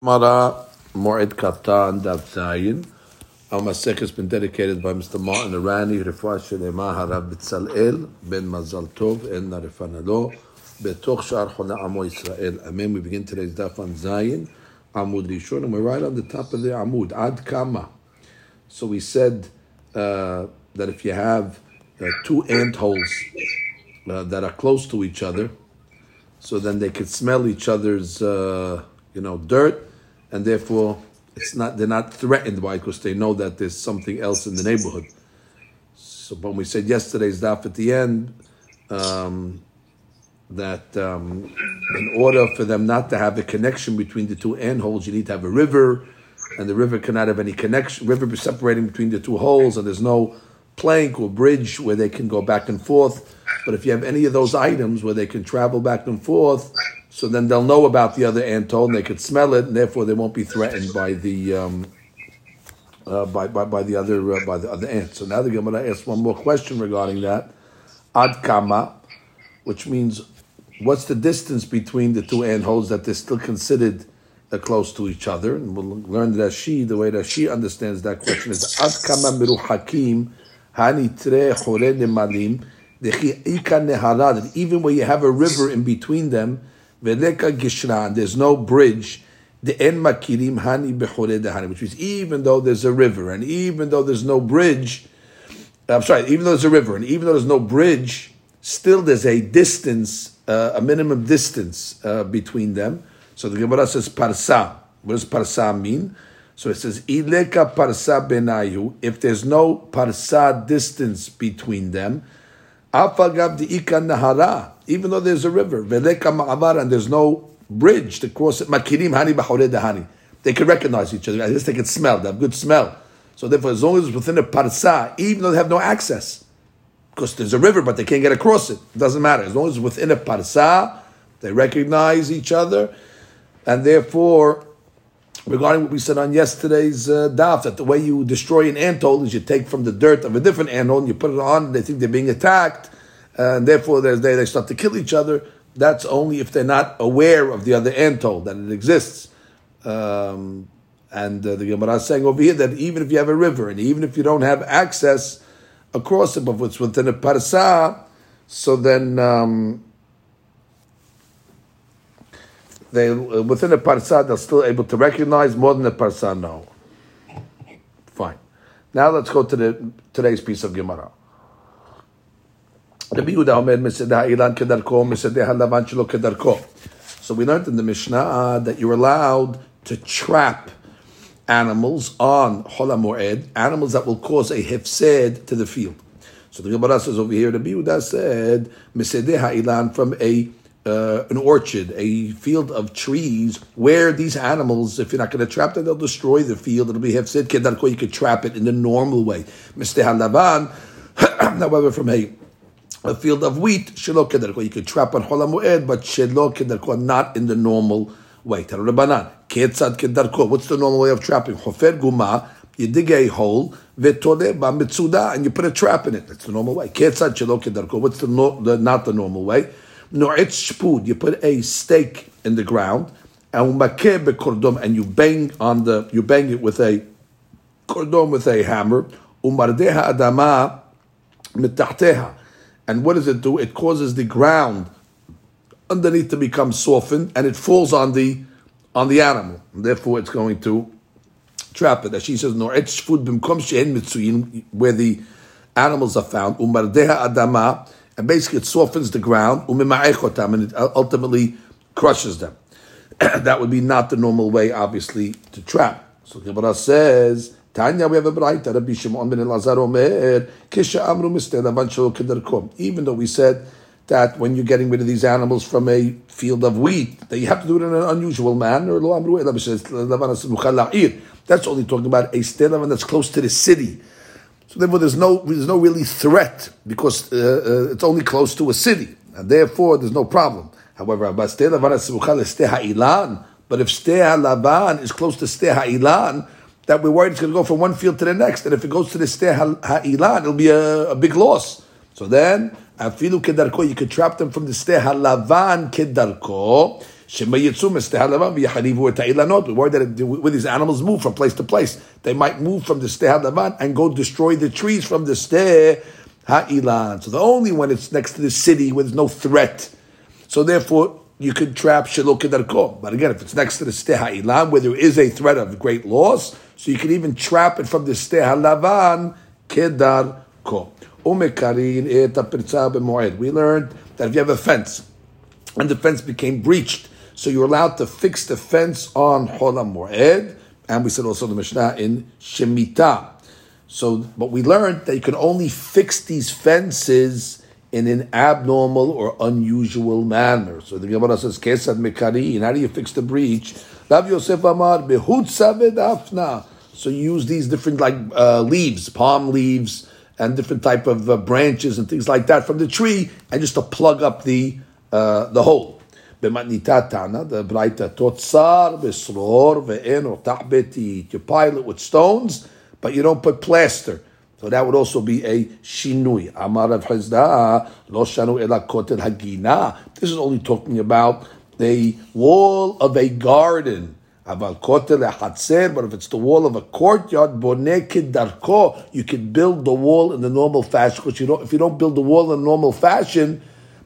Mara Moed Katan Dav Zayin. Our Masech has been dedicated by Mr. Martin Irani, Rifah Shelema Harav B'Tzalel, Ben Mazal Tov, En Narifanalo, Betoch Shar Chona Amo Israel. Amen. We begin today's Daf on Zayin, Amud Rishon, and we're right on the top of the Amud, Ad Kama. So we said uh, that if you have uh, two ant holes uh, that are close to each other, so then they could smell each other's, uh, you know, dirt, and therefore it's not they're not threatened by it because they know that there's something else in the neighborhood. So when we said yesterday's daf at the end, um, that um, in order for them not to have a connection between the two ant holes, you need to have a river, and the river cannot have any connection. River separating between the two holes, and there's no plank or bridge where they can go back and forth. But if you have any of those items where they can travel back and forth, so then they'll know about the other ant hole and they could smell it, and therefore they won't be threatened by the um, uh, by, by by the other uh, by the other ants. So now the Gemara asks one more question regarding that. Ad kama, which means what's the distance between the two ant holes that they're still considered uh, close to each other? And we'll learn that she, the way that she understands that question is Ad kama miru hakim hani tre nemalim even when you have a river in between them, there's no bridge. The en makirim hani behore which means even though there's a river and even though there's no bridge, I'm sorry, even though there's a river and even though there's no bridge, still there's a distance, uh, a minimum distance uh, between them. So the Gemara says parsa. What does parsa mean? So it says ileka parsa benayu. If there's no parsa distance between them, Afagav the Ikan Nahara, even though there's a river, and there's no bridge to cross it. They can recognize each other. At least they can smell. They have good smell. So therefore, as long as it's within a parsa, even though they have no access, because there's a river, but they can't get across it, it doesn't matter. As long as it's within a parsa, they recognize each other, and therefore, regarding what we said on yesterday's uh, daf, that the way you destroy an anthill is you take from the dirt of a different anthill and you put it on, they think they're being attacked, and therefore they, they start to kill each other. That's only if they're not aware of the other anthill, that it exists. Um, and uh, the Gemara is saying over here that even if you have a river, and even if you don't have access across it, but it's within a parsa, so then... Um, they uh, within a parsa they're still able to recognize more than a parsa no. Fine. Now let's go to the today's piece of Gemara. So we learned in the Mishnah that you're allowed to trap animals on Hola animals that will cause a hefsed to the field. So the Gemara says over here, the Biuda said, Misedeh from a uh, an orchard, a field of trees, where these animals, if you're not going to trap them, they'll destroy the field. It'll be hefsid kedarko. You could trap it in the normal way. Mr. Halavan, however, from a a field of wheat, shelo kedarko. You could trap on holamued, but shelo kedarko, not in the normal way. Tarabanan, ketzad kedarko. What's the normal way of trapping? Hofer guma. You dig a hole, vetole ba and you put a trap in it. That's the normal way. Ketzad shelo kedarko. What's the, no, the not the normal way? No'etz shpud, you put a stake in the ground, and bekordom, and you bang on the, you bang it with a cordon with a hammer, umardeha adama mitahteha. And what does it do? It causes the ground underneath to become softened, and it falls on the on the animal. And therefore, it's going to trap it. As she says, "Nor food bimkom she'en mitzuyin," where the animals are found. Umardeha adama and basically it softens the ground, and it ultimately crushes them. that would be not the normal way, obviously, to trap. So Gemara says, Tanya, we have a. Rabbi Shimon ben Elazar Omer, Kisha Amru Even though we said that when you're getting rid of these animals from a field of wheat, that you have to do it in an unusual manner. That's only talking about a state that's close to the city. So therefore, there's no there's no really threat because uh, uh, it's only close to a city, and therefore there's no problem. However, but if Steh Lavan is close to Steh Ha'ilan, that we're worried it's going to go from one field to the next, and if it goes to the Steh Ha'ilan, it'll be a, a big loss. So then, Afilu Kedarko, you could trap them from the Steh Lavan Kedarko, Shema v'Yacharivu Eta'ilanot. We're worried that it- when these animals move from place to place, they might move from the Stehalavan and go destroy the trees from the Steh Ha'ilan. So the only when it's next to the city where there's no threat. So therefore, you could trap Shiloh Kedarko. But again, if it's next to the Steh Ha'ilan, where there is a threat of great loss, so you can even trap it from the Steh Halavan Kedarko. Umekarin et hapirza b'moed. We learned that if you have a fence, and the fence became breached. So you're allowed to fix the fence on Hol Moed, and we said also the Mishnah in Shemitah. So, but we learned that you can only fix these fences in an abnormal or unusual manner. So the Gemara says, Kesad Mekarin, how do you fix the breach? Rav Yosef Amar. So you use these different like uh, leaves, palm leaves, and different type of uh, branches and things like that from the tree, and just to plug up the uh, the hole. The tana, the Braita totzar b'sror ve'en or. You pile it with stones, but you don't put plaster. So that would also be a shinui. Amar lo shanu hagina. This is only talking about the wall of a garden. But if it's the wall of a courtyard, you can build the wall in the normal fashion. Because you don't, if you don't build the wall in normal fashion,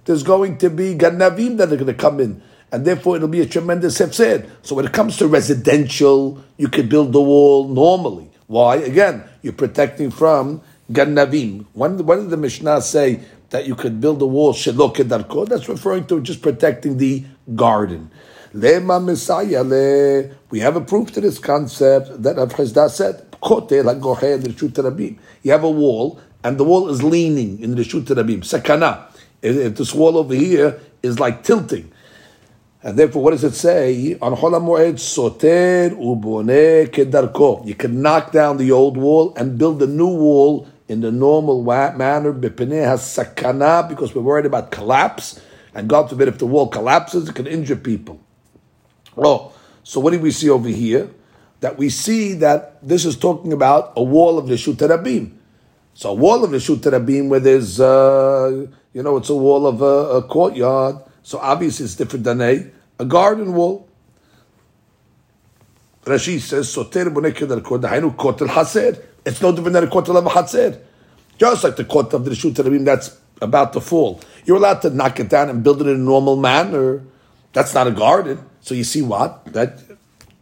there's going to be ganavim that are going to come in. And therefore, it'll be a tremendous hefsed. So when it comes to residential, you can build the wall normally. Why? Again, you're protecting from ganavim. When, when did the Mishnah say that you could build a wall shelo kedarko? That's referring to just protecting the garden. Lema Messiah le. We have a proof to this concept that Rav Chisda said. The. You have a wall, and the wall is leaning in the Rishut Rabim. Sakana. If, this wall over here is like tilting. And therefore, what does it say? On Hol HaMoed, soter ubone kedarko. You can knock down the old wall and build a new wall in the normal manner. Bepene has sakana because we're worried about collapse. And God forbid, if the wall collapses, it can injure people. Oh, so what do we see over here? That we see that this is talking about a wall of the Rabim. So a wall of the Rabim where there's, uh, you know, it's a wall of a, a courtyard. So obviously it's different than a, a garden wall. Rashi says, Soter kotel haser. It's no different than a kotel of a haser. Just like the kotel of the Rishut Rabim that's about to fall. You're allowed to knock it down and build it in a normal manner. That's not a garden. So you see what? That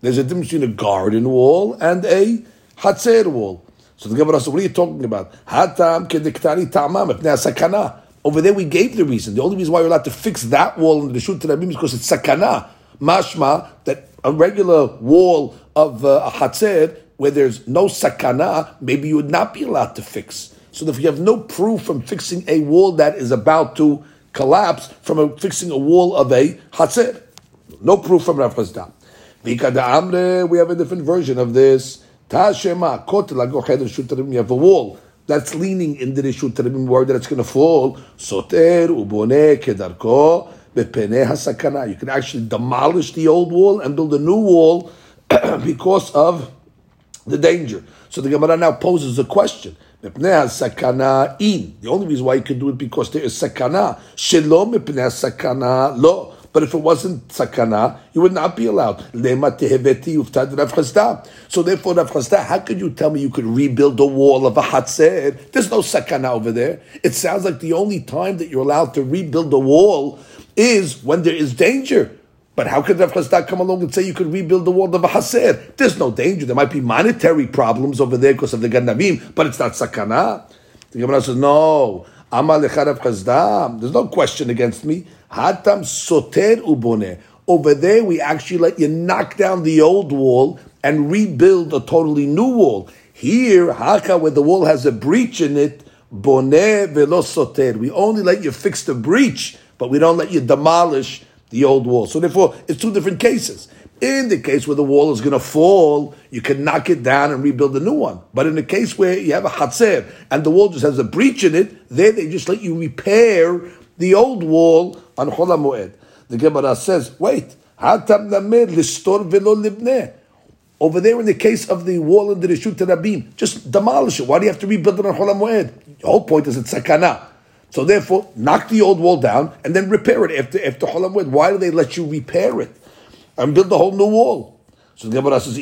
there's a difference between a garden wall and a hatzer wall. So the Gemara says, what are you talking about? Hatam kediktani tamam sakana. Over there we gave the reason. The only reason why you're allowed to fix that wall in the Rishut Rabim is because it's sakana. Mashma, that a regular wall of uh, a hatzer where there's no sakana, maybe you would not be allowed to fix. So if you have no proof from fixing a wall that is about to collapse from a, fixing a wall of a hatzer, no proof from Rav Chazda. We have a different version of this. Tashema, kotel agoched reshut You have a wall that's leaning in the reshut rabim, worried that it's going to fall. Soter ubone kedarko bepene hasakana. You can actually demolish the old wall and build a new wall because of the danger. So the Gemara now poses a question. Sakana in. The only reason why you can do it because there is sakana. Shelo mipnei sakana lo. But if it wasn't sakana, you would not be allowed. So therefore, Rav Chazda, how could you tell me you could rebuild the wall of a hatzer? There's no sakana over there. It sounds like the only time that you're allowed to rebuild the wall is when there is danger. But how could Rav Chazda come along and say you could rebuild the wall of haser? There's no danger. There might be monetary problems over there because of the ganavim, but it's not sakana. The Gemara says, no. Lecha Rav Chazda. There's no question against me. Hatam soter ubone. Over there, we actually let you knock down the old wall and rebuild a totally new wall. Here, haka, where the wall has a breach in it, bone velo soter. We only let you fix the breach, but we don't let you demolish the old wall. So therefore, it's two different cases. In the case where the wall is going to fall, you can knock it down and rebuild a new one. But in the case where you have a hatzer and the wall just has a breach in it, there they just let you repair the old wall on Chol Moed. The Gemara says, wait. Over there, in the case of the wall in the Rishut Rabim, just demolish it. Why do you have to rebuild it on Chol Moed? The whole point is it's sakana. So therefore, knock the old wall down and then repair it after after Chol Moed. Why do they let you repair it? and build a whole new wall. So the Gemara says.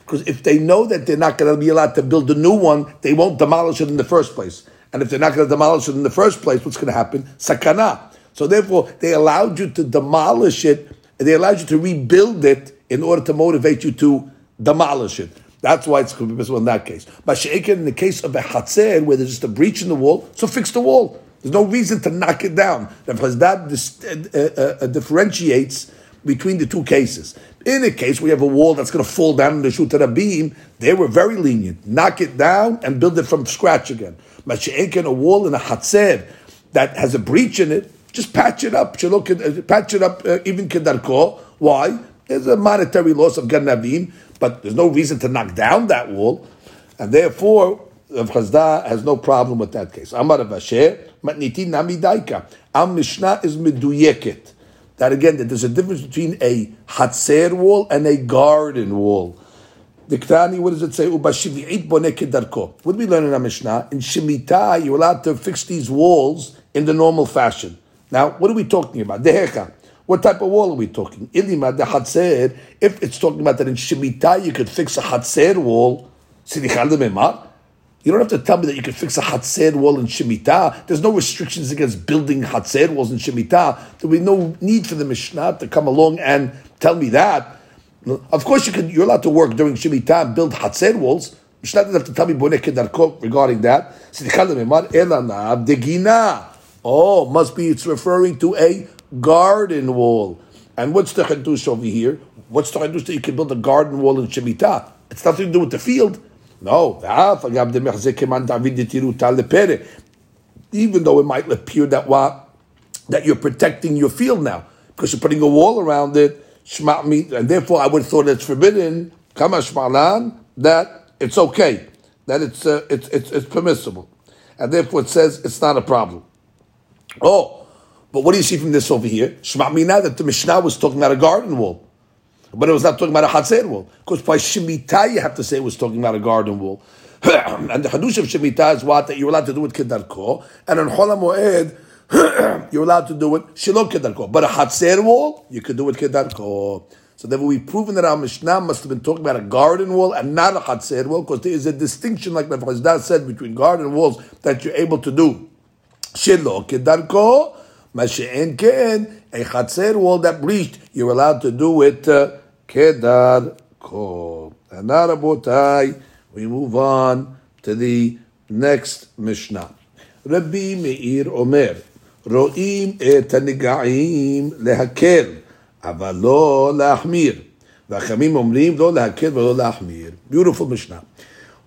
Because if they know that they're not going to be allowed to build a new one, they won't demolish it in the first place. And if they're not going to demolish it in the first place, what's going to happen? Sakana. So therefore, they allowed you to demolish it, they allowed you to rebuild it in order to motivate you to demolish it. That's why it's permissible in that case. But in the case of a hatzer, where there's just a breach in the wall, so fix the wall. There's no reason to knock it down because that dis- uh, uh, uh, differentiates between the two cases. In a case we have a wall that's going to fall down in the shoot of a beam, they were very lenient. Knock it down and build it from scratch again. But in a wall in a hatzer that has a breach in it, just patch it up. Uh, patch it up uh, even kedarko. Why? There's a monetary loss of ganavim, but there's no reason to knock down that wall, and therefore Rav Chazda has no problem with that case. Amar Rav Ashi, matniti nami daika. Our Mishnah is meduyeket. That again, that there's a difference between a hatzer wall and a garden wall. Diktani, what does it say? Ubashivi'it boneket darko. What do we learn in our Mishnah? In Shemitah, you're allowed to fix these walls in the normal fashion. Now, what are we talking about? Dehecha. What type of wall are we talking? Ilima de hatzer. If it's talking about that in Shemitah, you could fix a hatzer wall. You don't have to tell me that you can fix a Hatzer wall in Shemitah. There's no restrictions against building Hatzer walls in Shemitah. There will be no need for the Mishnah to come along and tell me that. Of course, you can, you're allowed to work during Shemitah and build Hatzer walls. Mishnah doesn't have to tell me regarding that. Oh, must be it's referring to a garden wall. And what's the Hadush over here? What's the Hadush that you can build a garden wall in Shemitah? It's nothing to do with the field. No, even though it might appear that what that you're protecting your field now because you're putting a wall around it, and therefore I would have thought it's forbidden. that it's okay, that it's, uh, it's, it's it's permissible, and therefore it says it's not a problem. Oh, but what do you see from this over here? Shema that the Mishnah was talking about a garden wall. But it was not talking about a Hatzer wall. Because by Shemitah, you have to say it was talking about a garden wall. and the Hadush of Shemitah is what? That you're allowed to do it Kedarko. And on Chol Moed, you're allowed to do it Shilo Kedarko. But a Hatzer wall, you could do it Kedarko. So then we've proven that our Mishnah must have been talking about a garden wall and not a Hatzer wall, because there is a distinction, like Rav said, between garden walls that you're able to do Shilo Kedarko, Mashe'en Ken, a chatzer wall that breached, you're allowed to do it uh, kedar ko. And now, Rabotai, we move on to the next Mishnah. Rabbi Meir Omer, רואים את הנגעים להקל, אבל לא להחמיר. והחכמים אומרים לא להקל ולא להחמיר. Beautiful Mishnah.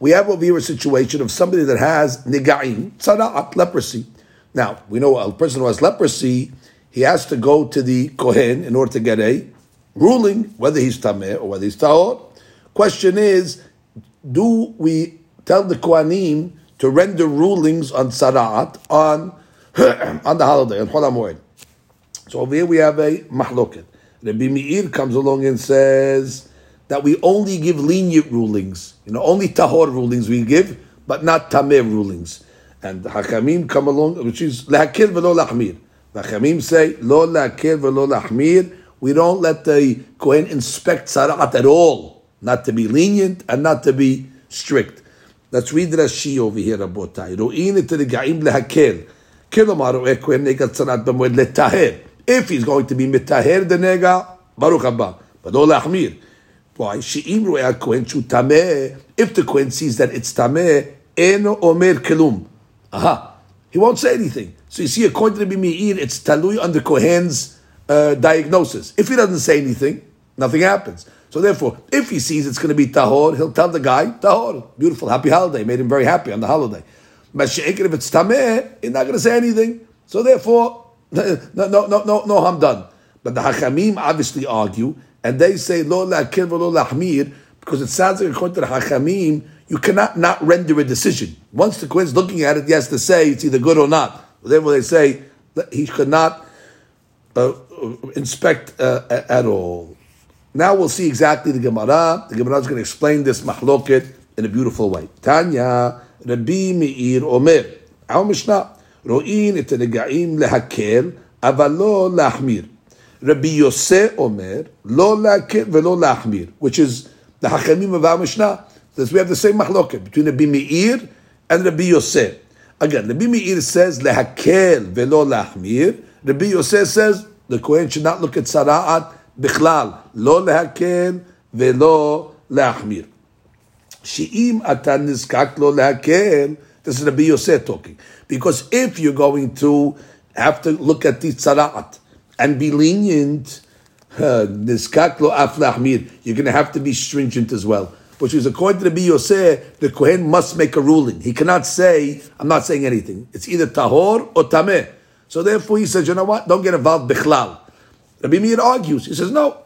We have over here a situation of somebody that has niga'im, tzara'at, leprosy. Now, we know a person who has leprosy, he has to go to the Kohen in order to get a ruling, whether he's Tameh or whether he's Tahor. Question is, do we tell the Kohanim to render rulings on Sara'at on, on the holiday, on Chol So over here we have a mahloket. Rabbi Meir comes along and says that we only give lenient rulings, you know, only tahor rulings we give, but not tameh rulings. And Hakamim come along, which is Lakil velo Lahmir. Hakamim say, Lo Lakil velo Lahmir. We don't let the Kohen inspect Sarat at all, not to be lenient and not to be strict. Let's read Rashi over here, Rabotai. Ru'in et regaim lehakel. Kilomar ru'e kohen negat sarat b'moed letaher. If he's going to be mitaher the nega, baruch haba. But no lahmir. Why? She'im roe kohen shu tameh. If the kohen sees that it's tameh, eno omer kelum. Aha. He won't say anything. So you see, according to the Meir, it's talui under Kohen's uh, diagnosis. If he doesn't say anything, nothing happens. So therefore, if he sees it's going to be tahor, he'll tell the guy, tahor, beautiful, happy holiday. Made him very happy on the holiday. But if it's tameh, he's not going to say anything. So therefore, no, no, no, no, no done. But the Hachamim obviously argue, and they say, lo la'akir lo lahmir, because it sounds like according to the Hachamim, you cannot not render a decision. Once the Kohen's looking at it, he has to say it's either good or not. Therefore, they say that he could not uh, inspect uh, at all. Now we'll see exactly the Gemara. The Gemara is going to explain this mahloket in a beautiful way. Tanya, Rabbi Meir Omer, our Mishnah, רואים את הנגעים להקל, אבל לא להחמיר. Rabbi Yosef Omer, lo lakir velo lachmir, which is the Hachamim of our Mishnah. That we have the same mahloket between Rabbi Meir and Rabbi Yosef. Again, Rabbi Meir says lehakel velo lachmir. Rabbi Yosef says the Kohen should not look at tzara'at bichlal, lo lehakel velo lachmir. She'im atan lo lehakel. This is Rabbi Yosef talking. Because if you're going to have to look at the tzara'at and be lenient, af lachmir, you're going to have to be stringent as well which is according to the Biyoseh, the Kohen must make a ruling. He cannot say, I'm not saying anything. It's either Tahor or Tameh. So therefore he says, you know what? Don't get involved Bichlal. Rabbi Meir argues. He says, no,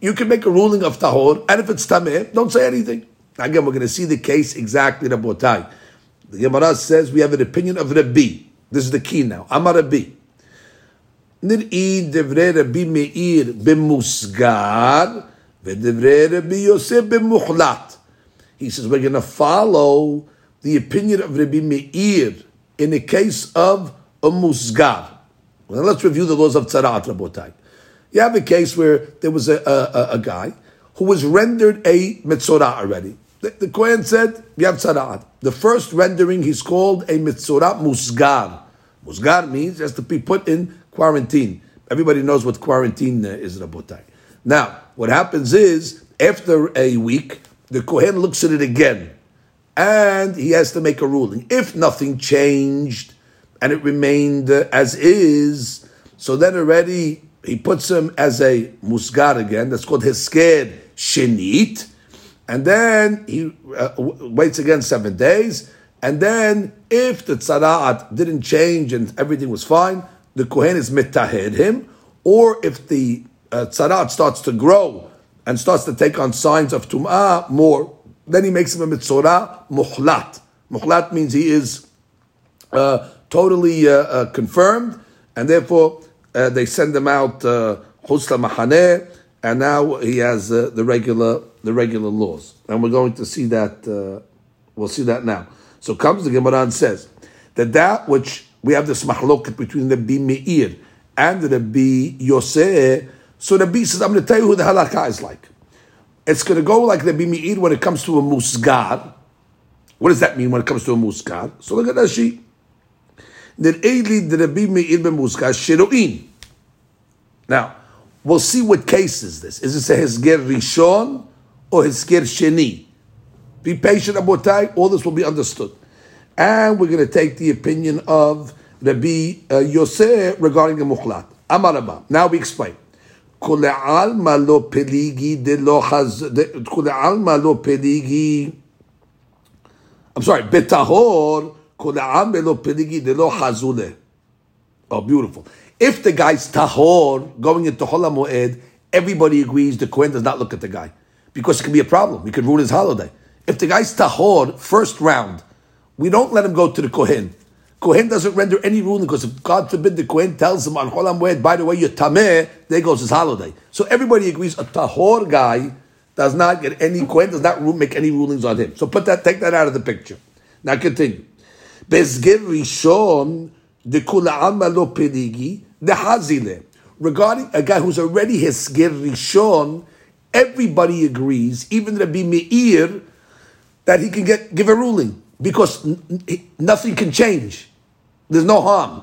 you can make a ruling of Tahor, and if it's Tameh, don't say anything. Again, we're going to see the case exactly, Rabotai. The Gemara says we have an opinion of Rabbi. This is the key now. Amar Rabbi. Nir'i devre Rabbi Meir b'musgar. He says, we're going to follow the opinion of Rabbi Meir in the case of a musgar. Well, let's review the laws of tzaraat, Rabotai. You have a case where there was a, a, a guy who was rendered a mitzora already. The, the Kohen said, you have tzaraat. The first rendering, he's called a mitzora musgar. Musgar means has to be put in quarantine. Everybody knows what quarantine is, Rabotai. Now, what happens is, after a week, the Kohen looks at it again, and he has to make a ruling. If nothing changed, and it remained uh, as is, so then already he puts him as a musgar again, that's called hesked shenit, and then he uh, waits again seven days, and then if the tzara'at didn't change and everything was fine, the Kohen is mitahed him, or if the uh, starts to grow and starts to take on signs of tum'ah more, then he makes him a mitzorah muhlat. Muhlat means he is uh, totally uh, uh, confirmed, and therefore uh, they send him out chusla mahaneh, and now he has uh, the regular the regular laws, and we're going to see that. Uh, we'll see that now. So comes the Gemara and says that that which we have this mahloket between the Meir and the Rabbi Yosef. So the Rabbi says, I'm going to tell you who the halakha is like. It's going to go like the Meir when it comes to a musgar. What does that mean when it comes to a musgar? So look at that Rashi. Now, we'll see what case is this. Is this a Hezger Rishon or Hezger Sheni? Be patient, Abotai, all this will be understood. And we're going to take the opinion of Rabbi uh, Yosef regarding the Mukhlat. Amarabah. Now we explain. כולי עלמא לא פליגי דלא חז... כולי עלמא לא פליגי... I'm sorry, בטהור כולי עלמא לא פליגי דלא חזולה. Oh, beautiful. If the guy's tahor going into Chol Moed, everybody agrees the Kohen does not look at the guy because it can be a problem. He could ruin his holiday. If the guy's tahor first round, we don't let him go to the Kohen. Kohen doesn't render any ruling because if God forbid the Kohen tells him on Cholam Moed, by the way, you're tameh, there goes his holiday. So everybody agrees a tahor guy does not get any Kohen does not make any rulings on him. So put that, take that out of the picture. Now continue. Bezgir Rishon the kula lo peligi the hazile. Regarding a guy who's already hesger rishon, everybody agrees, even Rabbi Meir, that he can get give a ruling because nothing can change. There's no harm.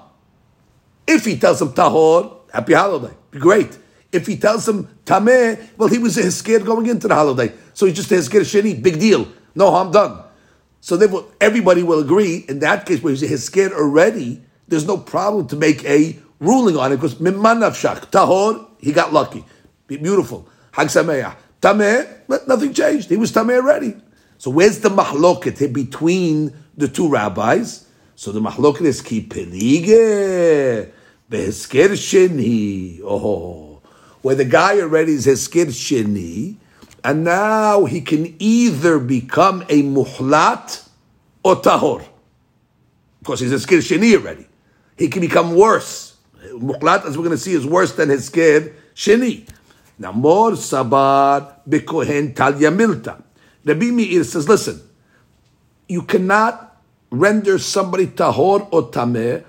If he tells him tahor, happy holiday, be great. If he tells him tameh, well, he was scared going into the holiday, so he's just a scared sheni, big deal, no harm done. So therefore, everybody will agree in that case where he's scared already. There's no problem to make a ruling on it because mimman nafshak tahor, he got lucky, be beautiful. Hag sameach tameh, but nothing changed. He was tameh already. So where's the mahloket between the two rabbis? So the mahloket is ki pelige behesker sheni. Oh, where the guy already is hesker sheni, and now he can either become a muhlat or tahor, because he's hesker sheni already. He can become worse. Muhlat, as we're going to see, is worse than hesker sheni. Now more sabar bekohen talya milta. Rabbi Meir says, listen, you cannot render somebody tahor or tameh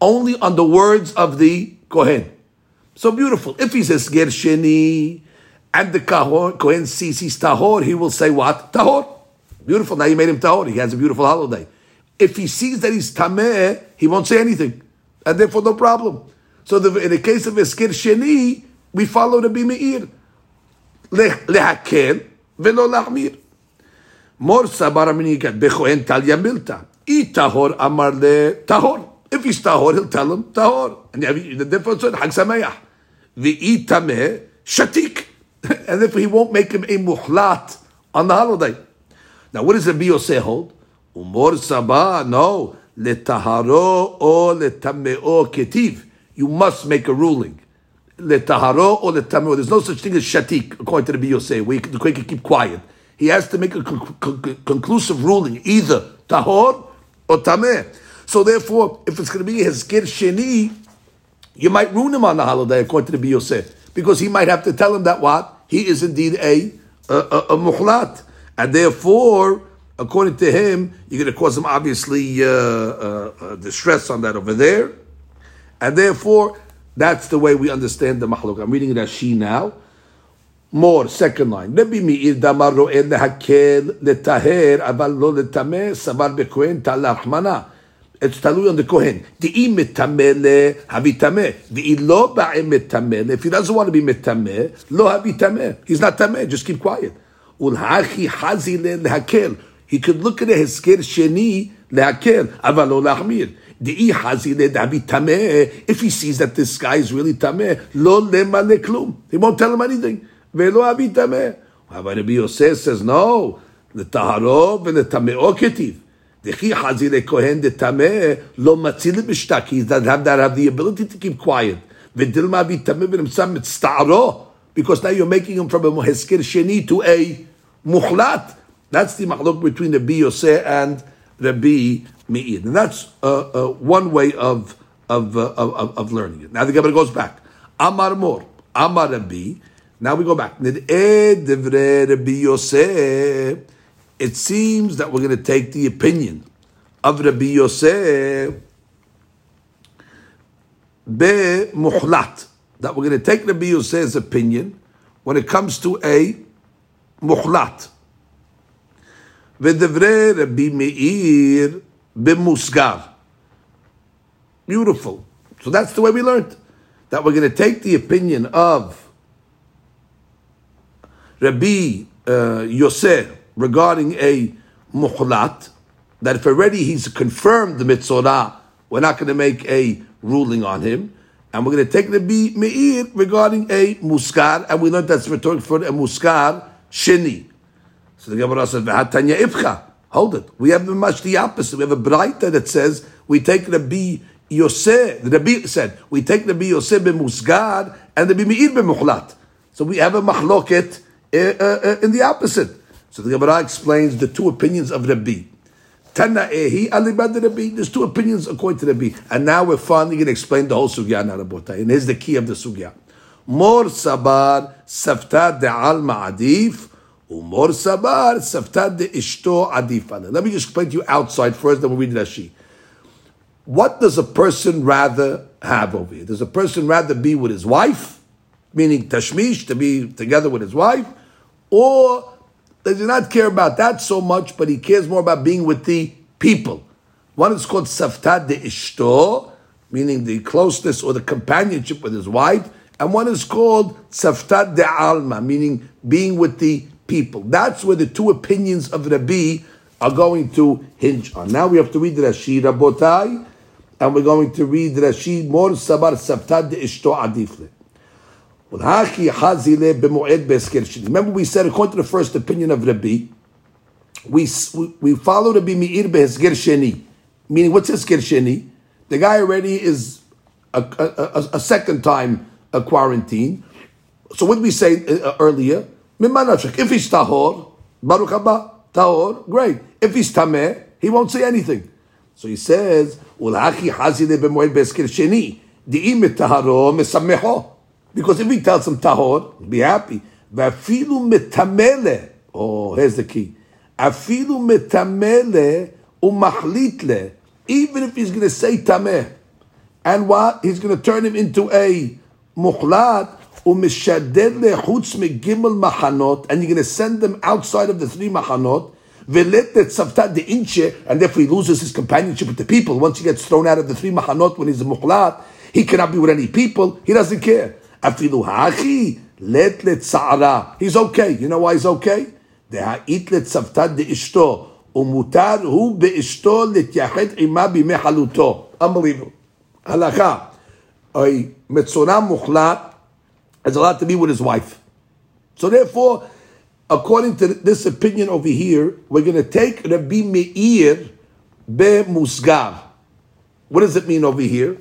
only on the words of the kohen. So beautiful. If he says gersheni, and the kohen sees he's tahor, he will say what tahor. Beautiful. Now you made him tahor. He has a beautiful holiday. If he sees that he's tameh, he won't say anything, and therefore no problem. So the, in the case of esker sheni, we follow the bimeir lehakel velo lahmir. Morsa baraminikat bechoen tal yamilta I tahor amarle tahor. If he's tahor, he'll tell him tahor. And the difference is Hag Sameach. The shatik. And if he won't make him a muhlat on the holiday. Now, what does the Biyose hold? Umor sabah, no. Letaharo or letameo ketiv. You must make a ruling. Letaharo or letameo. There's no such thing as shatik, according to the Biyose. We, the can keep quiet. He has to make a con- con- conclusive ruling, either tahor or tameh. So therefore, if it's going to be his kid sheni, you might ruin him on the holiday, according to the Biyoseh, because he might have to tell him that what he is indeed a a, a, a muhlat, and therefore, according to him, you're going to cause him obviously uh, uh, uh, distress on that over there, and therefore, that's the way we understand the mahluk. I'm reading it as she now more, second line. Rabbi Meir damar ro'el lehakel letaher aval lo letameh savar bekohen tal rahmana. It's talu on the kohen. Di'i mitamele havitameh. Di'i lo ba'e mitamele. If he doesn't want to be mitameh, lo havitameh. He's not tameh. Just keep quiet. Ulhachi hazile lehakel. He could look at a hesker sheni lehakel aval lo lahmir. Di'i hazile davitameh. If he sees that this guy is really tameh, lo lemale klum. He won't tell him anything. Velo avitameh. However, Rabbi Yosef says, no, the taharov and the tameo ketiv. Dechi hazire kohen de tameh lo matzilit b'shtak. He doesn't have that have the ability to keep quiet. V'dilma avitameh v'nimsam mitztaro. Because now you're making him from a muheskir sheni to a muhlat. That's the machlok between Rabbi Yosef and Rabbi Meir. And that's uh, uh, one way of, of, uh, of, of, learning it. Now the Gemara goes back. Amar Mor, Amar Rabbi, now we go back. It seems that we're going to take the opinion of Rabbi Yosef be muhlat. That we're going to take Rabbi Yosef's opinion when it comes to a muhlat. Beautiful. So that's the way we learned. That we're going to take the opinion of Rabbi uh, Yosef regarding a muhlat, that if already he's confirmed the mitzvah, we're not going to make a ruling on him. And we're going to take the B Meir regarding a muskar, and we learned that's rhetoric for a muskar sheni. So the Gemara says, "V'hatanya ifcha." Hold it. We have much the opposite. We have a braita that says we take the B Yosef. The Rabbi said we take the B Yosef b'musgar and the B Meir b'muhlat. So we have a machloket uh, Eh, eh, eh, in the opposite. So the Gemara explains the two opinions of Rabbi. Tana ehi alibad Rabbi. There's two opinions according to Rabbi. And now we're finally going to explain the whole sugya now, Rabotai. And here's the key of the sugya. Mor sabar safta de'al ma'adif. Umor sabar safta de'ishto adif. Let me just explain to you outside first, then we'll read Rashi. What does a person rather have over here? Does a person rather be with his wife, meaning tashmish, to be together with his wife, or does he not care about that so much, but he cares more about being with the people. One is called Saftad de Ishto, meaning the closeness or the companionship with his wife, and one is called Saftad de Alma, meaning being with the people. That's where the two opinions of Rabbi are going to hinge on. Now we have to read Rashi Rabotai, and we're going to read Rashi more Sabar Saftad de Ishto Adifle. Remember, we said according to the first opinion of Rabbi, we we follow Rabbi Meir behesger sheni, meaning what's hesger sheni? The guy already is a, a, a, second time a quarantine. So what we say uh, earlier? If he's tahor, baruch haba tahor, great. If he's tameh, he won't say anything. So he says, "Ulhachi hazile b'moed behesger sheni, taharo mesameho." Because if he tells him tahor, be happy. Vafilu metamele. Oh, here's the key. Afilu metamele umachlitle. Even if he's going to say tameh. And what? He's going to turn him into a mukhlat u'mishaded lechutz megimel machanot, and you're going to send them outside of the three inche, and therefore he loses his companionship with the people. Once he gets thrown out of the three machanot when he's a mukhlat, he cannot be with any people. He doesn't care. Afilu hachi let letzara. He's okay. You know why he's okay? דהאית לצוותא דאשתו, ומותר הוא באשתו להתייחד עמה בימי חלותו. Unbelievable. הלכה, מצורע מוחלט is allowed to be with his wife. So therefore, according to this opinion over here, we're going to take Rabbi Meir bemusgar. What does it mean over here?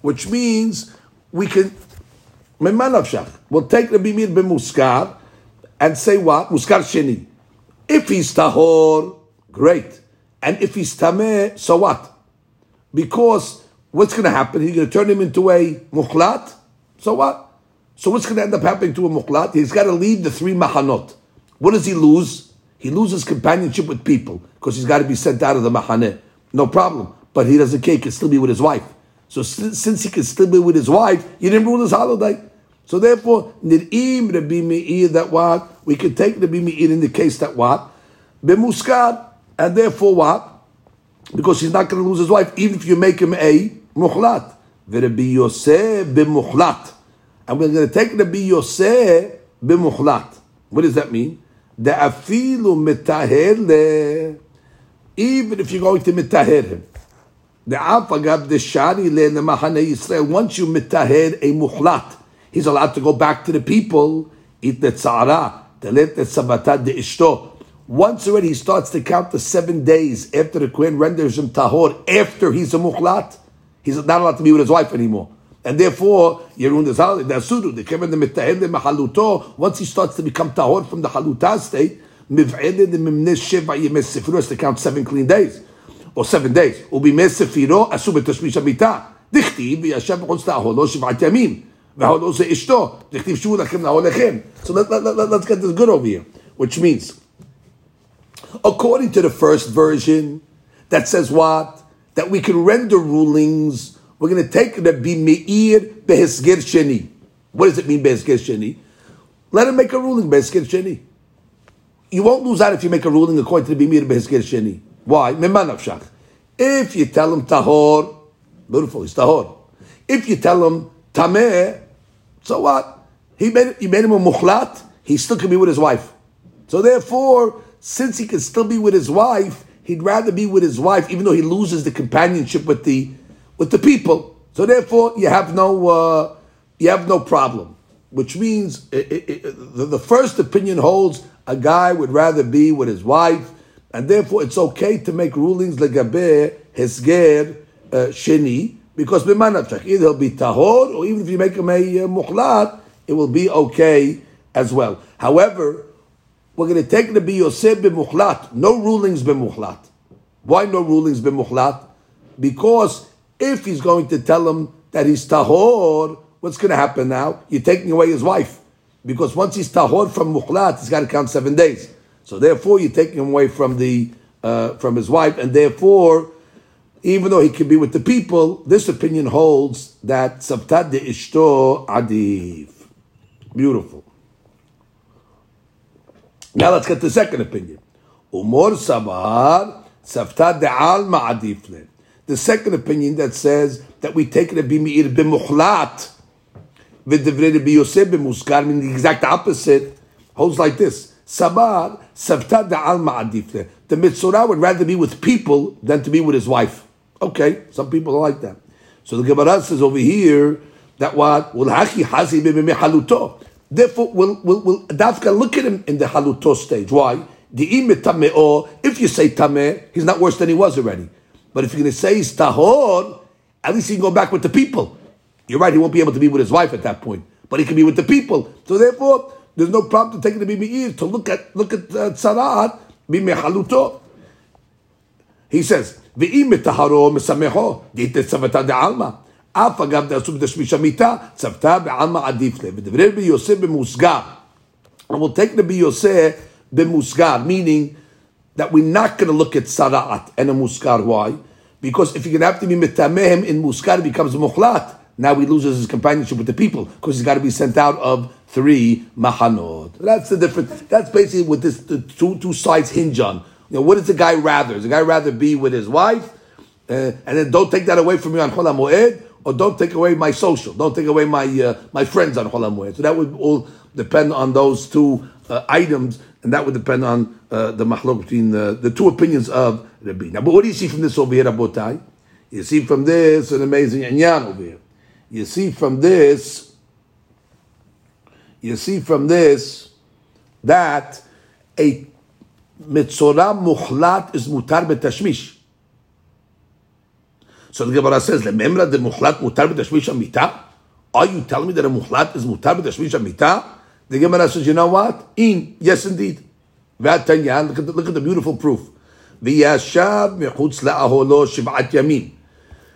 Which means we can, we'll take Rabbi Meir bemusgar and say what? Muskar sheni. If he's tahor, great. And if he's tameh, so what? Because what's going to happen? He's going to turn him into a mukhlat. So what? So what's going to end up happening to a mukhlat? He's got to leave the three mahanot. What does he lose? He loses companionship with people because he's got to be sent out of the mahaneh. No problem. But he doesn't care. He can still be with his wife. So since he can still be with his wife, you didn't rule his holiday. So therefore, nir'im Rabbi Meir that what? We can take Rabbi Meir in the case that what? Bemuskad. And therefore what? Because he's not going to lose his wife, even if you make him a muhlat. Rabbi Yosef bemuhlat. And we're going to take Rabbi Yosef bemuhlat. What does that mean? The afilu mitaher even if you're going to mitaher him. The once you mitaher a muhlat, he's allowed to go back to the people, eat the tzara, telet the sabata de ishto. Once already he starts to count the seven days after the Queen renders him tahor, after he's a mukhlat, he's not allowed to be with his wife anymore. And therefore, Yerun is the the Kevin the Mitahid the Mahaluto, once he starts to become tahor from the Haluta state, Miv'edid the Mimnes Sheva Yemes to count seven clean days, or seven days. Ubi Mes Sefiro, Asu Betashmish Amita. דכתיב וישב בחוץ לאהולו שבעת ימים. וההולו זה אשתו. דכתיב שובו לכם לאהוליכם. So let, let, let, let's get this good over here. Which means, according to the first version, that says what? That we can render rulings. We're going to take the Meir Behesger Sheni. What does it mean, Behesger Sheni? Let him make a ruling, Behesger Sheni. You won't lose out if you make a ruling according to the Meir Behesger Sheni. Why? If you tell him Tahor, beautiful, he's Tahor. If you tell him Tameh, so what? He made, you made him a Mukhlat, he still can be with his wife. So therefore, since he can still be with his wife, he'd rather be with his wife, even though he loses the companionship with the with the people. So therefore, you have no uh, you have no problem. Which means it, it, it, the, the first opinion holds a guy would rather be with his wife, and therefore it's okay to make rulings legabe hesger sheni because b'manafshach either he'll be tahor or even if you make him a uh, mukhlat, it will be okay as well. However, we're going to take the Yosef b'muchlat. No rulings b'muchlat. Why no rulings b'muchlat? Because if he's going to tell him that he's tahor, what's going to happen now? You're taking away his wife. Because once he's tahor from mukhlat, he's got to count seven days. So therefore, you're taking him away from the uh, from his wife, and therefore, even though he can be with the people, this opinion holds that sabtad de ishto adif. Beautiful. Now let's get the second opinion. Umor sabar safta de'al ma'adifle. The second opinion that says that we take Rabbi Meir b'muchlat v'devrei Rabbi Yosef meaning the exact opposite, holds like this. Sabar safta de'al ma'adifle. The Mitzorah would rather be with people than to be with his wife. Okay, some people are like that. So the Gemara says over here that what? Haluto. Therefore, we'll, we'll, we'll Dafka look at him in the haluto stage. Why? If you say tameh, he's not worse than he was already. But if you're going to say he's tahor, at least he can go back with the people. You're right, he won't be able to be with his wife at that point, but he can be with the people. So therefore, there's no problem to take it to be to look at look at uh, tzaraat bimi haluto. He says, "Ve'im taharo mesameho dite tzavata de alma." אף אגב דעשו בתשמיש המיטה, צוותה בעלמא עדיף לה. ודברי רבי יוסף במוסגר. And we'll take Rabbi Yosef b'musgar, meaning that we're not going to look at sara'at and a musgar. Why? Because if you're going to have to be metamehem in musgar, it becomes mukhlat. now he loses his companionship with the people because he's got to be sent out of three mahanot. That's the difference. That's basically what this the two two sides hinge on. You know, what does the guy rather? Does the guy rather be with his wife, uh, and then don't take that away from me on Chol Moed, or don't take away my social, don't take away my uh, my friends on Chol Moed. So that would all depend on those two uh, items, and that would depend on uh, the mahlok between the, the two opinions of Rabbi. Now, but what do you see from this over here, Rabotai? You see from this an amazing inyan over here. You see from this, you see from this that a mitzorah muhlat is mutar betashmish. So the Gemara says, the "Lememra the muhlat mutar betashmish amita." Are you telling me that a muhlat is mutar betashmish amita? The Gemara says, "You know what? In yes, indeed." Look at the, look at the beautiful proof.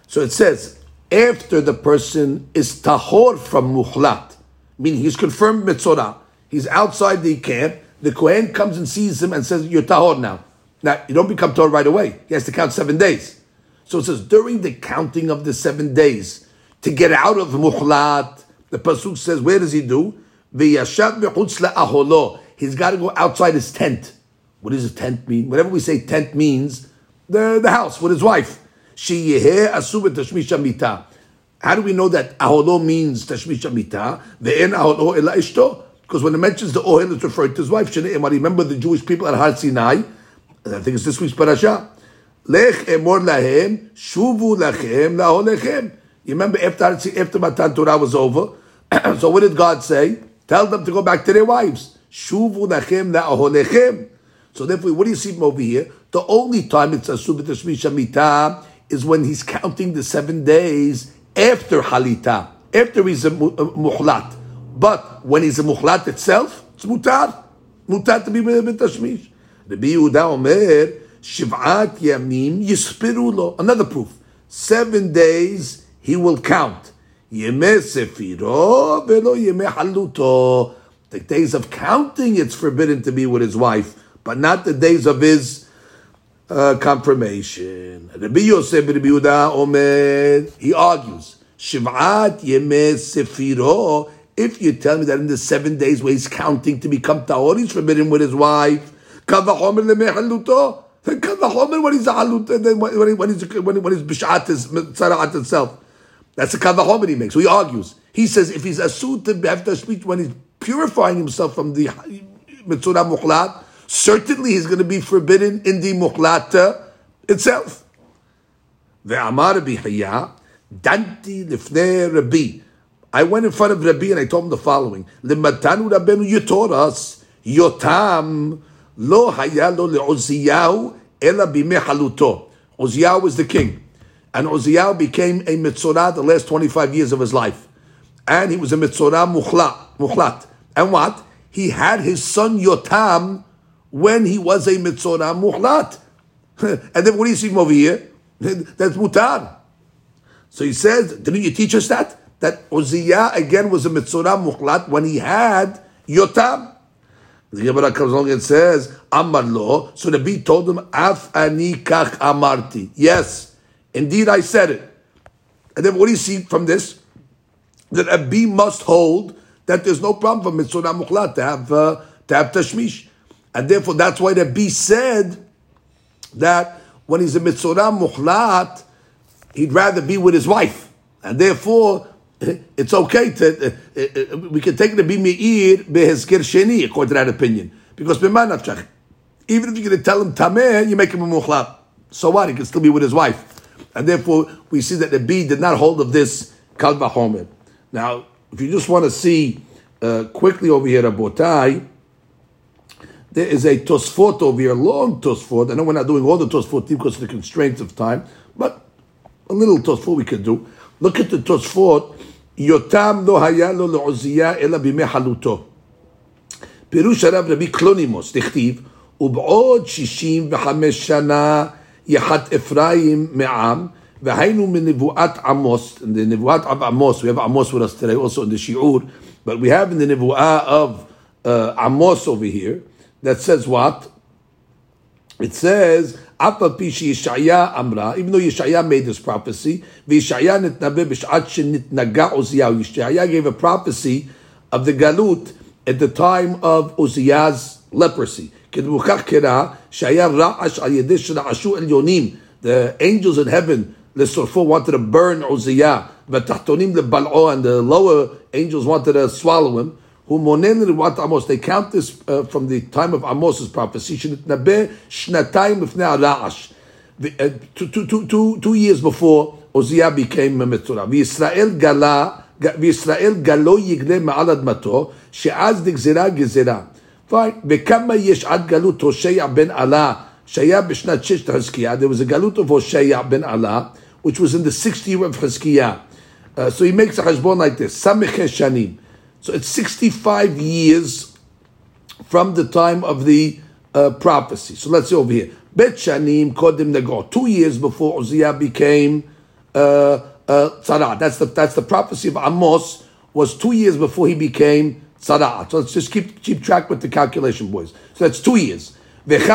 So it says, after the person is tahor from muhlat, meaning he's confirmed mitzorah, he's outside the camp, the Kohen comes and sees him and says, You're tahor now. Now, you don't become tahor right away. He has to count seven days. So it says, during the counting of the seven days, to get out of muhlat, the Pasuk says, Where does he do? He's got to go outside his tent. What does a tent mean? Whatever we say tent means, the, the house with his wife. Tashmish How do we know that aholo means tashmish amita? Ve'en aholo ela ishto? Because when it mentions the ohel, it's referring to his wife. Remember the Jewish people at Har Sinai? I think it's this week's parasha. Lech emor lahem, shuvu lachem laholechem. You remember after, after Matan Torah was over? so what did God say? Tell them to go back to their wives. Shuvu lachem laholechem. So therefore, what do you see over here? The only time it's asubit mita is when he's counting the seven days after halita, after he's a muhlat. But when he's a muhlat itself, it's mutar. Mutar to be with tashmish. Rabbi Yehuda Omer, shiv'at yamim yispiru lo. Another proof. Seven days he will count. Yeme sefiro velo yeme haluto. The days of counting, it's forbidden to be with his wife but not the days of his uh, confirmation. Rabbi Yosef Rabbi Yehuda Omer, he argues, Shiv'at Yemeh Sefiro, if you tell me that in the seven days where he's counting to become Tahor, he's forbidden with his wife, Kavahomer Lemehaluto, then Kavahomer when he's a halut, then when, when, he's when, when he's Bishat is Tzaraat itself. That's the Kavahomer he makes. So he argues. He says if he's asud to have to speak when he's purifying himself from the Mitzurah Mukhlat, certainly he's going to be forbidden in the muhlata itself. The Amar bihaya, danti lifnei Rabbi. I went in front of Rabbi and I told him the following: Limatanu Rabbeinu, you taught us Yotam lo haya lo le'Oziyahu ela bimei haluto. Oziyahu was the king, and Oziyahu became a mitzorah the last twenty five years of his life, and he was a mitzorah. Muhlat, and what? He had his son Yotam when he was a mitzorah muhlat. and then what do you see over here? That's mutar. So he says, didn't you teach us that? That Uzziah again was a mitzorah muhlat when he had yotam. The Gemara comes along and says, Amar lo. So the bee told him, Af ani kach amarti. Yes, indeed I said it. And then what do you see from this? That a bee must hold that there's no problem for mitzorah muhlat to have, uh, to have tashmish. And therefore, that's why the B said that when he's a mitzorah muhlat, he'd rather be with his wife. And therefore, it's okay to, uh, uh, we can take the B me'ir behezker sheni, according to that opinion. Because even if you're going to tell him tameh, you make him a muhlat. So what? He can still be with his wife. And therefore, we see that the B did not hold of this kalva. Now, if you just want to see uh, quickly over here, Abotai, there is a Tosfot over here, long Tosfot. I know we're not doing all the Tosfot because of the constraints of time, but a little Tosfot we can do. Look at the Tosfot. Yotam lo haya lo le'oziyah ela bimei haluto. פירוש הרב רבי קלונימוס, דכתיב, ובעוד שישים וחמש שנה יחת אפרים מעם, והיינו מנבואת עמוס, in the נבואת of Amos, we have Amos with us today also in the Shi'ur, but we have in the נבואה of uh, Amos over here, that says what? it says, amra, even though Yeshaya made this prophecy, Uziyahu. Yeshaya gave a prophecy of the galut at the time of Uzziah's leprosy. The angels in heaven, the Surfo wanted to burn Uzziah, but the and the lower angels wanted to swallow him Who monen what Amos? They count this uh, from the time of Amos's prophecy. Shnatayim lifnei uh, Two, two, two, two, two years before Uziah became a mitzvah. V'Yisrael gala, v'Yisrael galo yigle ma'al admato, she'az nigzera gezera. Fine. וכמה יש עד גלות הושע בן עלה, שהיה בשנת ששת חזקיה, there was a גלות of הושע בן עלה, which was in the sixth year of חזקיה. Uh, so he makes a חשבון like this, סמכי שנים. So it's 65 years from the time of the uh, prophecy. So let's see over here. Bet Shanim Kodim Nago. Two years before Uzziah became uh, uh, That's the, that's the prophecy of Amos, was two years before he became Tzara. So let's just keep, keep track with the calculation, boys. So that's two years. Uzziah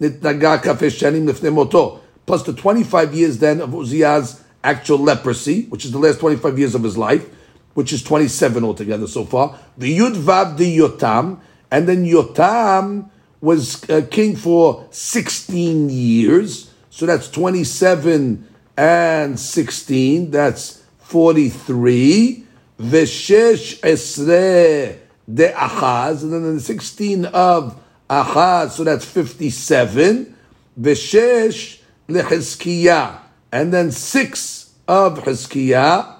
nitnaga kafe shanim lifnei moto. Plus the 25 years then of Uzziah's actual leprosy, which is the last 25 years of his life which is 27 altogether so far. The Yud Vav the Yotam, and then Yotam was uh, king for 16 years. So that's 27 and 16. That's 43. Veshesh Esre de Ahaz, and then the 16 of Ahaz, so that's 57. Veshesh lehizkiyah, and then 6 of Hizkiyah,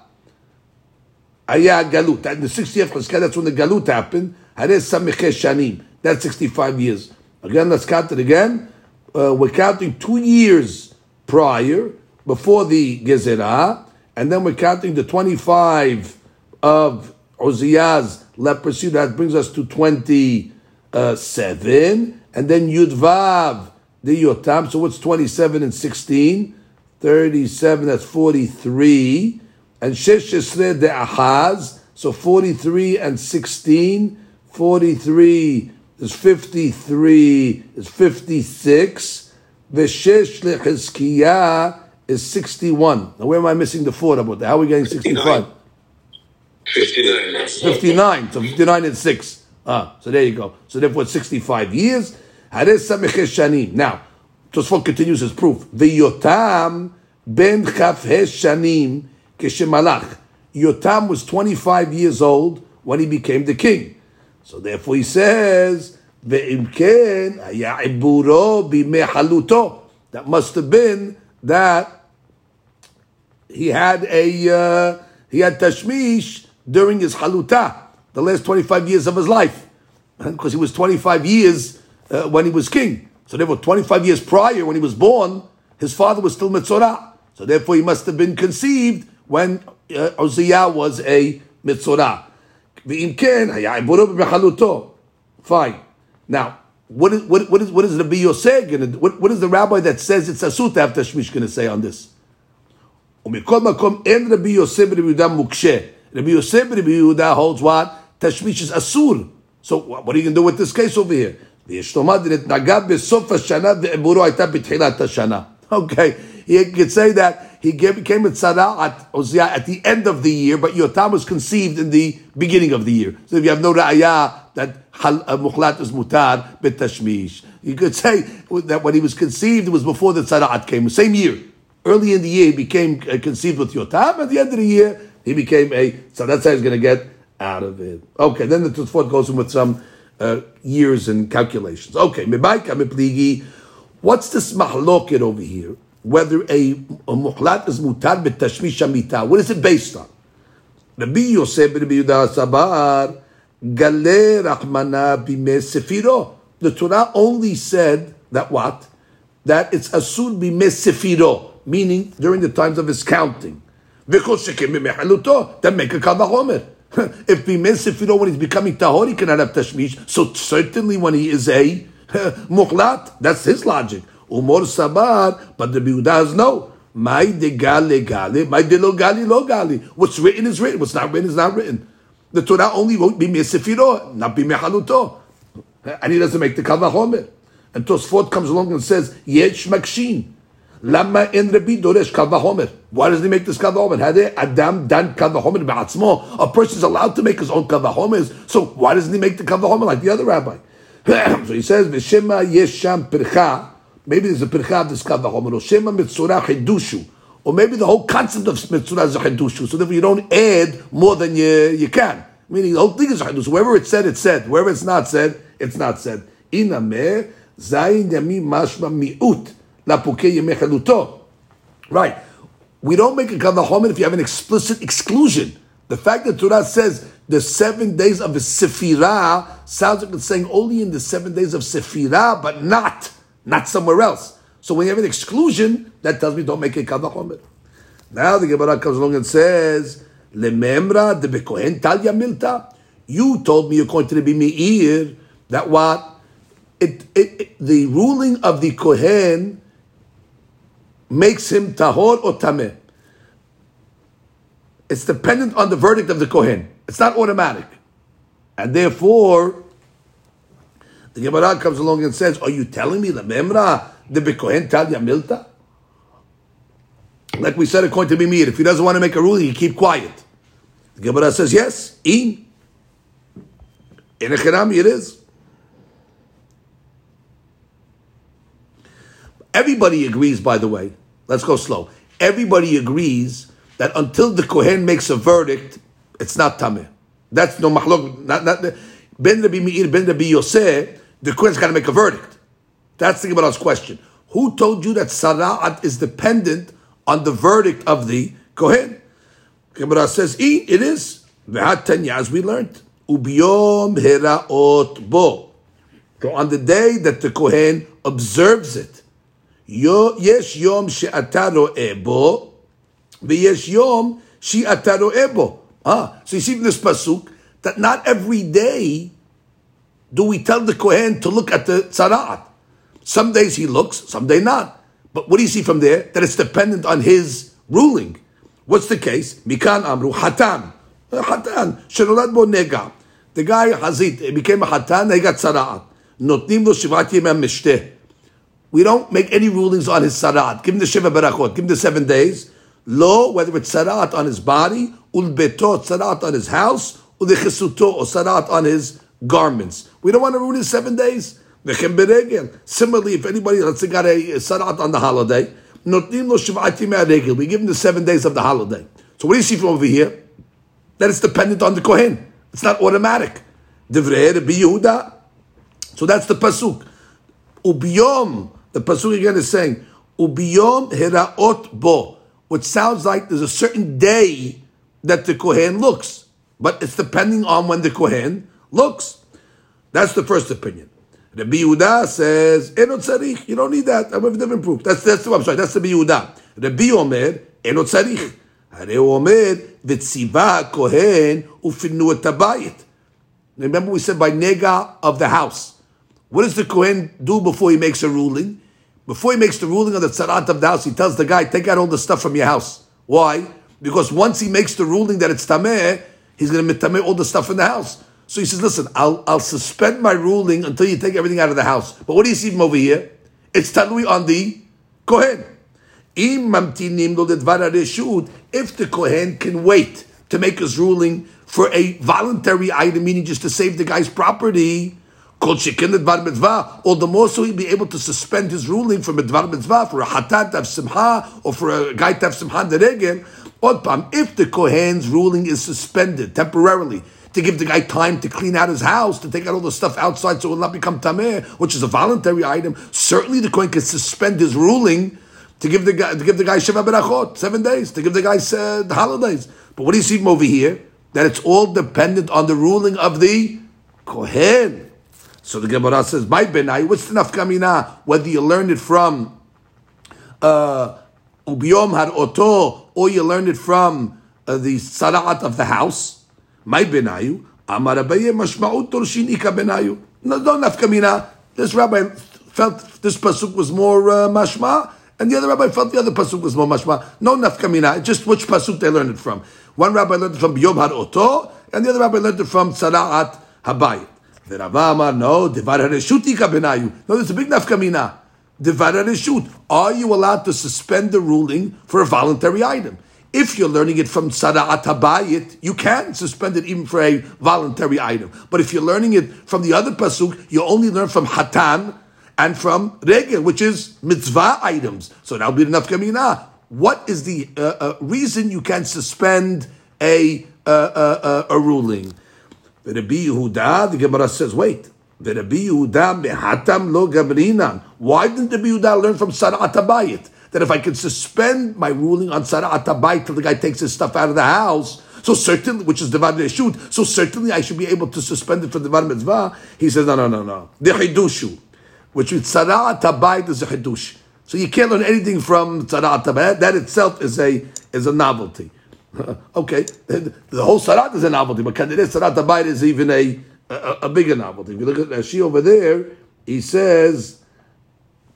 Aya Galut. In the 60th Chizkiah, that's when the Galut happened. Hare Samiche Shanim. That's 65 years. Again, let's count it again. Uh, we're counting two years prior, before the Gezerah, and then we're counting the 25 of Uziah's leprosy. That brings us to 27. And then Yudvav, the Yotam. So what's 27 and 16? 37, that's 43 and Shesh Esre de Ahaz, so 43 and 16, 43 is 53, is 56, Veshesh Lechizkiyah is 61. Now where am I missing the four about that? How are we getting 65? 59. 59, so 59 and 6. Ah, so there you go. So therefore it's 65 years. Now, Tosfot continues his proof. V'yotam ben chafhesh shanim Kishimalach. Yotam was 25 years old when he became the king. So therefore he says, That must have been that he had a uh, he had tashmish during his haluta, the last 25 years of his life. Because he was 25 years uh, when he was king. So therefore, 25 years prior, when he was born, his father was still Mitzorah. So therefore, he must have been conceived when uh, Uzziah was a mitzorah. Fine. Now, what is what, what is what is Rabbi Yosef going to what, what is the rabbi that says it's asut to have tashmish going to say on this? ומכל מקום אין רבי יוסף ורבי יהודה מוקשה. רבי יוסף ורבי יהודה holds what? tashmish is asur. So what are you going to do with this case over here? ויש לומר נגע בסוף השנה ועבורו הייתה בתחילת השנה. Okay, he could say that he became a tzara at the end of the year, but Yotam was conceived in the beginning of the year. So if you have no ra'ayah that uh, mukhlat is mutar tashmish, you could say that when he was conceived, it was before the tzara'at came, same year. Early in the year, he became uh, conceived with Yotam. At the end of the year, he became a. So that's how he's going to get out of it. Okay, then the Tosfot goes in with some uh, years and calculations. Okay, what's this mahloket over here? Whether a, a muhlat is mutar b'tashmish amita. What is it based on? Rabbi Yosef Rabbi Yudah Sabar Gale Rahmana Bime Sefiro. The Torah only said that what? That it's asur bime Sefiro, meaning during the times of his counting. Then make a kavachomer. If bime Sefiro, when he's becoming tahor, he cannot have tashmish. So certainly when he is a muhlat, that's his logic. Umor Sabar, but the Yehuda no. My de gale gale, my de lo gali lo gali. What's written is written. What's not written is not written. The Torah only won't be mesefiro, not be mechaluto. and he doesn't make the kavahomer. And Tosfot comes along and says, Yesh makshin. Lama in Rabbi Doresh kavahomer. Why does he make this kavahomer? Hade Adam dan kavahomer ba'atzmo. A person is allowed to make his own kavahomers. So why doesn't he make the kavahomer like the other rabbi? so he says, V'shema yesh sham pircha. Maybe there's a pircha. Or shema mitzurah chedushu. Or maybe the whole concept of mitzurah is a chedushu. So therefore you don't add more than you, you can. Meaning the whole thing is a chedushu. Wherever it's said, it's said. Wherever it's not said, it's not said. Inameh zayin yami mashma mi'ut. Lapukei yemei chaluto. Right. We don't make a kavahomer if you have an explicit exclusion. The fact that Torah says the seven days of the Sefirah sounds like it's saying only in the seven days of Sefirah, but not, not somewhere else. So when you have an exclusion, that tells me don't make a kavahomer. Now the Gemara comes along and says, Lememra de bekohen talya milta. You told me according to the Meir that what it, it, it, the ruling of the kohen makes him tahor or tameh. It's dependent on the verdict of the kohen. It's not automatic, and therefore. The Gemara comes along and says, "Are you telling me the memra the bekohen talya milta?" Like we said, according to Mimir, if he doesn't want to make a ruling, he keep quiet. The Gemara says, "Yes, in in a Echanami it is." Everybody agrees, by the way. Let's go slow. Everybody agrees that until the Kohen makes a verdict, it's not tameh. That's no mahlok. Not, not, ben Rabbi Meir, ben Rabbi Yoseh, the Kohen's got to make a verdict. That's the Gemara's question. Who told you that Sara'at is dependent on the verdict of the Kohen? Gemara says, E, it is. V'hatanya, as we learned. Ubiyom heraot bo. So on the day that the Kohen observes it, Yo, יש יום שאתה רואה בו, ויש יום שאתה רואה בו. Ah, so you see from this pasuk that not every day do we tell the Kohen to look at the tzara'at. Some days he looks, some day not. But what do you see from there? That it's dependent on his ruling. What's the case? Mikan amru hatan. Uh, Hatan. Shenolad bo nega. The guy hazit, he became a hatan, he got tzara'at. Notnim lo shivat mishteh. We don't make any rulings on his sarat. Give him the shiva barachot. Give him the seven days. Lo, whether it's sarat on his body, ulbetot sarat on his house, ulechesuto or sarat on his garments. We don't want to ruin his seven days. Similarly, if anybody let's say got a sarat on the holiday, We give him the seven days of the holiday. So what do you see from over here? That it's dependent on the kohen. It's not automatic. So that's the pasuk. Ubiyom the pasuk again is saying, "Ubiyom heraot bo," which sounds like there's a certain day that the kohen looks, but it's depending on when the kohen looks. That's the first opinion. Rabbi Yehuda says, "Enot tzarich." You don't need that. I have a different proof. That's that's. I'm sorry. That's Rabbi Yehuda. Rabbi Omer, "Enot tzarich." הרי הוא אומר, וציווה הכהן ופינו את הבית. Remember we said by nega of the house. What does the Kohen do before he makes a ruling? Before he makes the ruling on the tzarat of the house, he tells the guy, take out all the stuff from your house. Why? Because once he makes the ruling that it's tameh, he's going to mitameh all the stuff in the house. So he says, listen, I'll, I'll suspend my ruling until you take everything out of the house. But what do you see from over here? It's talui on the Kohen. If the Kohen can wait to make his ruling for a voluntary item, meaning just to save the guy's property, all the more so he'd be able to suspend his ruling for midvar mitzvah, for a hatat to simha, or for a guy to have simcha deregel. If the kohen's ruling is suspended temporarily, to give the guy time to clean out his house, to take out all the stuff outside so it will not become tameh, which is a voluntary item, certainly the kohen can suspend his ruling to give the guy to give the guy shiva berachot, seven days, to give the guy uh, the holidays. But what do you see from over here? That it's all dependent on the ruling of the kohen. So the Gemara says, "My benai, what's the nafkamina? Whether you learned it from uh, ubiyom had oto, or you learned it from uh, the sarat of the house. My benayu, amar abaye mashmaut torshin ika benayu. No, no nafkamina. This rabbi felt this pasuk was more uh, mashma, and the other rabbi felt the other pasuk was more mashma. No nafkamina. Just which pasuk they learned it from. One rabbi learned it from biyom had oto, and the other rabbi learned it from sarat habayit. The Rava Amar, no, Devar HaReshuti Kabenayu. No, there's a big nafkamina. Devar HaReshut. Are you allowed to suspend the ruling for a voluntary item? If you're learning it from Sara'at Habayit, you can suspend it even for a voluntary item. But if you're learning it from the other Pasuk, you only learn from Hatan and from Regel, which is mitzvah items. So that'll be enough kamina. What is the uh, uh, reason you can suspend a, uh, uh, uh a ruling? Rabbi Yehuda, the Gemara says, wait. The Rabbi Yehuda mehatam lo. Why didn't the Rabbi Yehuda learn from Sara'at Habayit? That if I can suspend my ruling on Sara'at Habayit till the guy takes his stuff out of the house, so certainly, which is Devar shoot. so certainly I should be able to suspend it for Devar Mitzvah. He says, no, no, no, no. The Hidushu which with tzara tabayit is a chidush. So you can't learn anything from tzara tabayit. That itself is a is a novelty. okay, the, whole sarat is a novelty, but kandireh Sarat tabayit is even a, a, a bigger novelty. If you look at Rashi over there, he says,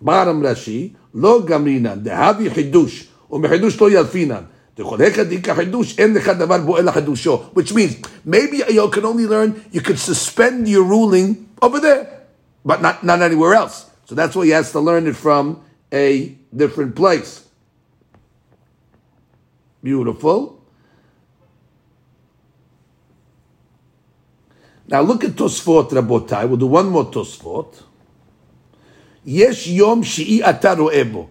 bottom Rashi, Kodekadika Hedush and the Khababu Ela Hadusho. Which means maybe you can only learn, you could suspend your ruling over there but not, not anywhere else. So that's why he has to learn it from a different place. Beautiful. Now look at Tosfot, Rabotai. We'll do one more Tosfot. Yesh Yom Shi'i Ataro Ebo.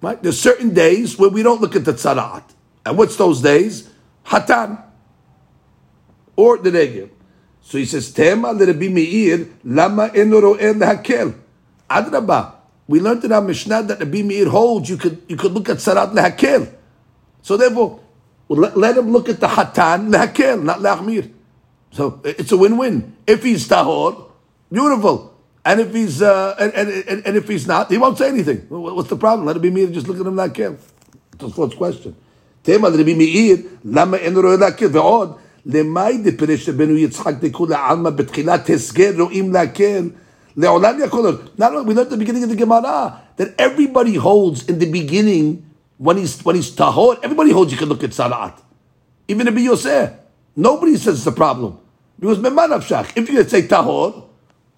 Right? There's certain days where we don't look at the tzarat. And what's those days? Hatan. Or the Regel. So he says, Tema Rabbi Meir, lama eno ro'eh hakel. Adraba. We learned in our Mishnah that Rabbi Meir holds you could you could look at Sarat lehakel. So therefore, let, let, him look at the Hatan lehakel, not lehmir. So it's a win-win. If he's tahor, beautiful. And if he's uh, and, and, and, and, if he's not, he won't say anything. What's the problem? Let it be me just look at him like him. That's the first question. Tema Rabbi Meir, lama eno ro'eh lehakel. Ve'od, למאי דפרש רבנו יצחק דכולי עלמא בתחילת הסגר רואים להקל לעולם יכול Not only, we learned at the beginning of the Gemara that everybody holds in the beginning when he's when he's tahor, everybody holds you can look at sarat. Even Rabbi Yosef. Nobody says it's a problem. Because memanavshach. If you say tahor,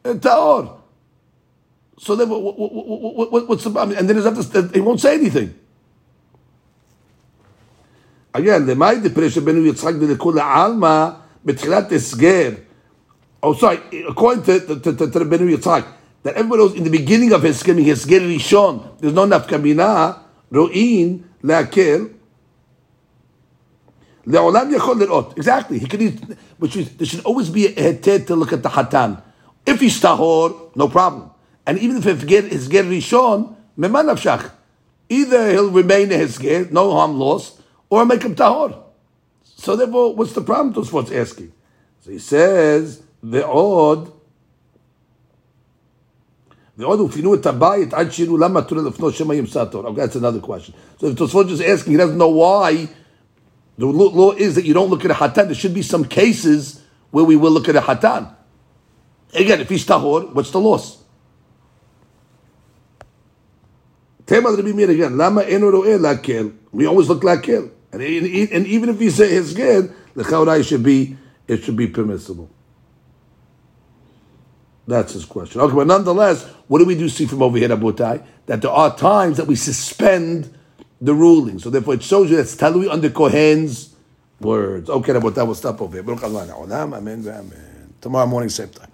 Eh, Taor. So then, what, what, what, what's the problem? And then to, he won't say anything. Again, the my depression benu Yitzchak de kula alma betchilat esger. Oh, sorry. According to to, to, to, to benu Yitzchak, that everybody knows in the beginning of his skimming, his skill rishon. There's no nafkamina roin lakel. Le'olam yachol lirot. Exactly. He could, which is, there should always be a heter to look at the hatan. If he's tahor, no problem. And even if his ger, his ger rishon, meman. Either he'll remain his ger, no harm lost, or make him tahor. So therefore, what's the problem? That's what's asking. So he says, the odd, the odd ufinu et habayit ad shiru lama tuna lefno shema yim sator. Okay, that's another question. So if Tosfot is asking, he doesn't know why. The law is that you don't look at a hatan. There should be some cases where we will look at a hatan. Again, if he's tahor, what's the loss? Tema Rabbi Meir again. Lama eno ro'eh lakel. We always look lakel. And, and even if you say his good, the chaurai should be it should be permissible. That's his question. Okay, but nonetheless, what do we do see from over here, Abutai? That there are times that we suspend the ruling. So therefore, it shows you that's talui under Kohen's words. Okay, Abutai, we'll stop over here. Tomorrow morning, same time.